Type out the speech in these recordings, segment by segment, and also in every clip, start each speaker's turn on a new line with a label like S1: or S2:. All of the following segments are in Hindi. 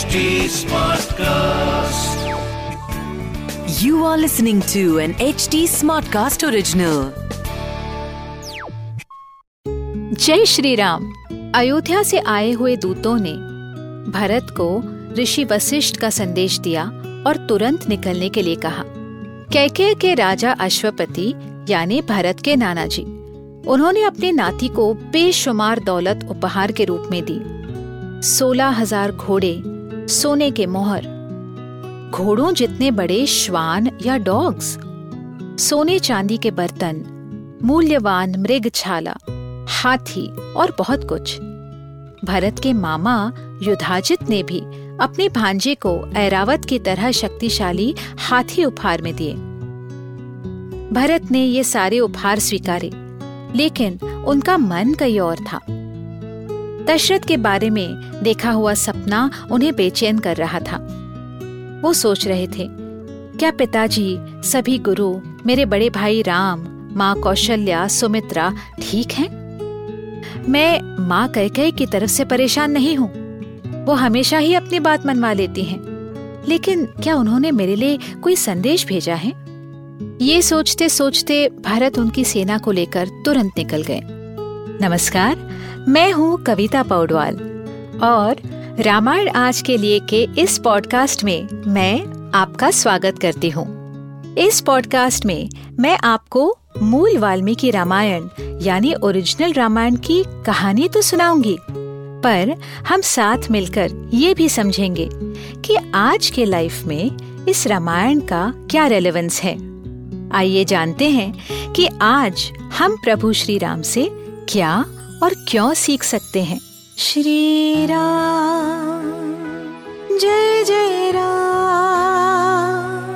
S1: HD Smartcast.
S2: You are listening to an HD Smartcast original.
S3: जय श्री राम अयोध्या से आए हुए दूतों ने भरत को ऋषि वशिष्ठ का संदेश दिया और तुरंत निकलने के लिए कहा कैके के राजा अश्वपति यानी भरत के नाना जी उन्होंने अपने नाती को बेशुमार दौलत उपहार के रूप में दी सोलह हज़ार घोड़े सोने के मोहर। घोड़ों जितने बड़े श्वान या डॉग्स। सोने चांदी के बर्तन, मूल्यवान मृग छाला, हाथी और बहुत कुछ। भरत के मामा युधाजित ने भी अपने भांजे को ऐरावत की तरह शक्तिशाली हाथी उपहार में दिए। भरत ने ये सारे उपहार स्वीकारे, लेकिन उनका मन कई और था। दशरथ के बारे में देखा हुआ सपना उन्हें बेचैन कर रहा था वो सोच रहे थे, क्या पिताजी, सभी गुरु, मेरे बड़े भाई राम, माँ कौशल्या, सुमित्रा ठीक हैं? मैं माँ कैकई की तरफ़ से परेशान नहीं हूँ वो हमेशा ही अपनी बात मनवा लेती हैं। लेकिन क्या उन्होंने मेरे लिए कोई संदेश भेजा है ये सोचते सोचते भारत उनकी सेना को लेकर तुरंत निकल गए नमस्कार, मैं हूँ कविता पौडवाल और रामायण आज के लिए के इस पॉडकास्ट में मैं आपका स्वागत करती हूँ। इस पॉडकास्ट में मैं आपको मूल वाल्मीकि रामायण यानी ओरिजिनल रामायण की कहानी तो सुनाऊँगी, पर हम साथ मिलकर ये भी समझेंगे कि आज के लाइफ में इस रामायण का क्या रेलेवेंस है। आइए जानते हैं कि आज हम प्रभु श्री राम से क्या और क्यों सीख सकते हैं? श्री राम जय जय राम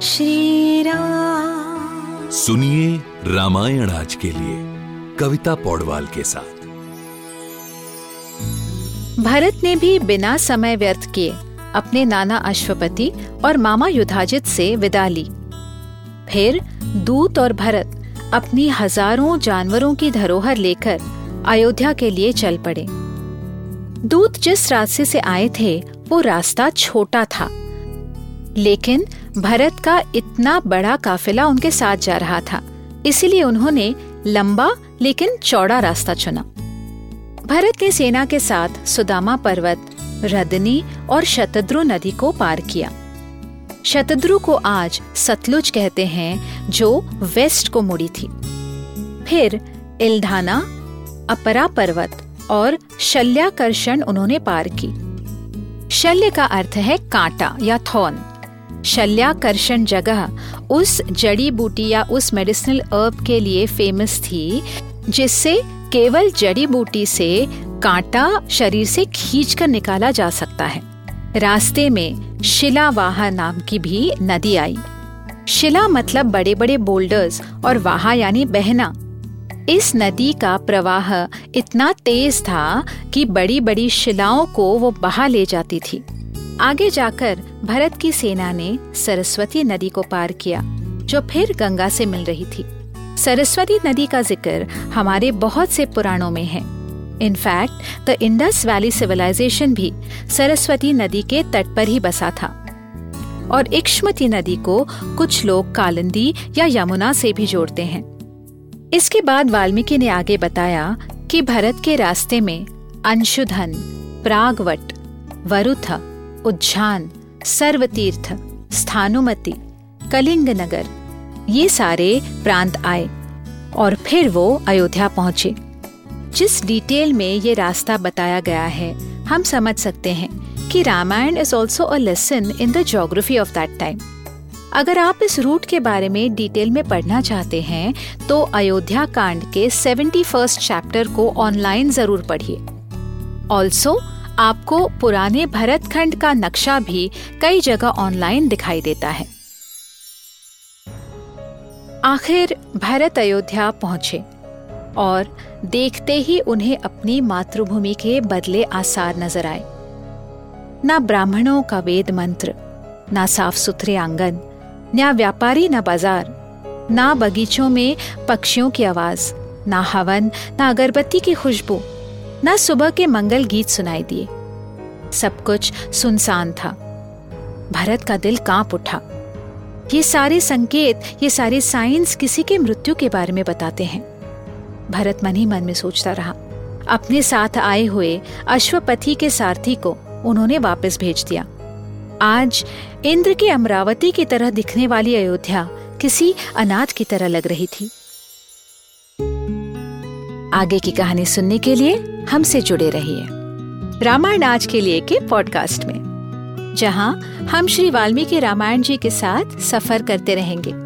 S3: श्री राम।
S4: सुनिए रामायण आज के लिए कविता पौडवाल के साथ।
S3: भरत ने भी बिना समय व्यर्थ किए अपने नाना अश्वपति और मामा युधाजित से विदा ली। फिर दूत और भरत अपनी हज़ारों जानवरों की धरोहर लेकर अयोध्या के लिए चल पड़े। दूत जिस रास्ते से आए थे, वो रास्ता छोटा था। लेकिन भरत का इतना बड़ा काफिला उनके साथ जा रहा था, इसीलिए उन्होंने लंबा लेकिन चौड़ा रास्ता चुना। भरत ने सेना के साथ सुदामा पर्वत, रदनी और शतद्रु नदी को पार किया। शतद्रु को आज सतलुज कहते हैं, जो वेस्ट को मुड़ी थी। फिर इल्धाना, अपरा पर्वत और शल्याकर्षण उन्होंने पार की। शल्य का अर्थ है कांटा या थॉर्न शल्याकर्षण जगह उस जड़ी बूटी या उस मेडिसिनल अर्ब के लिए फ़ेमस थी, जिससे केवल जड़ी बूटी से कांटा शरीर से खींचकर निकाला जा सकता है। रास्ते में शिलावाहा नाम की भी नदी आई। शिला मतलब बड़े बड़े बोल्डर्स और वाहा यानी बहना। इस नदी का प्रवाह इतना तेज था कि बड़ी बड़ी शिलाओं को वो बहा ले जाती थी। आगे जाकर भरत की सेना ने सरस्वती नदी को पार किया, जो फिर गंगा से मिल रही थी। सरस्वती नदी का ज़िक्र हमारे बहुत से पुराणों में है। In fact the Indus valley civilisation भी सरस्वती नदी के तट पर ही बसा था। और इक्ष्मती नदी को कुछ लोग कालिंदी या यमुना से भी जोड़ते हैं। इसके बाद वाल्मीकि ने आगे बताया कि भरत के रास्ते में अंशुधन, प्रागवट, वरुथ, उज्जान, सर्वतीर्थ, स्थानुमति कलिंग नगर ये सारे प्रांत आए और फिर वो अयोध्या पहुँचे। जिस डिटेल में ये रास्ता बताया गया है, हम समझ सकते हैं कि Ramayana is also a lesson in the geography of that time अगर आप इस रूट के बारे में डिटेल में पढ़ना चाहते हैं तो अयोध्या कांड के सेवेंटी फ़र्स्ट चैप्टर को ऑनलाइन ज़रूर पढ़िए। ऑल्सो आपको पुराने भरत खंड का नक्शा भी कई जगह ऑनलाइन दिखाई देता है। आखिर भरत अयोध्या पहुँचे। और देखते ही उन्हें अपनी मातृभूमि के बदले आसार नज़र आए। ना ब्राह्मणों का वेद मंत्र, ना साफ़ सुथरे आँगन ना व्यापारी न बाज़ार, ना बगीचों में पक्षियों की आवाज़, न हवन, न अगरबत्ती की खुशबू, न सुबह के मंगल गीत सुनाई दिए। सब कुछ सुनसान था। भरत का दिल काँप उठा। ये सारे संकेत, ये सारे साइंस किसी के मृत्यु के बारे में बताते हैं। भरत मन ही मन में सोचता रहा। अपने साथ आए हुए अश्वपति के सारथी को उन्होंने वापस भेज दिया। आज इंद्र की अमरावती की तरह दिखने वाली अयोध्या किसी अनाथ की तरह लग रही थी। आगे की कहानी सुनने के लिए हमसे जुड़े रहिए रामायण आज के लिए के पॉडकास्ट में, जहाँ हम श्री वाल्मीकि रामायण जी के साथ सफ़र करते रहेंगे।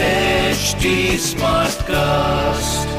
S1: HD Smartcast.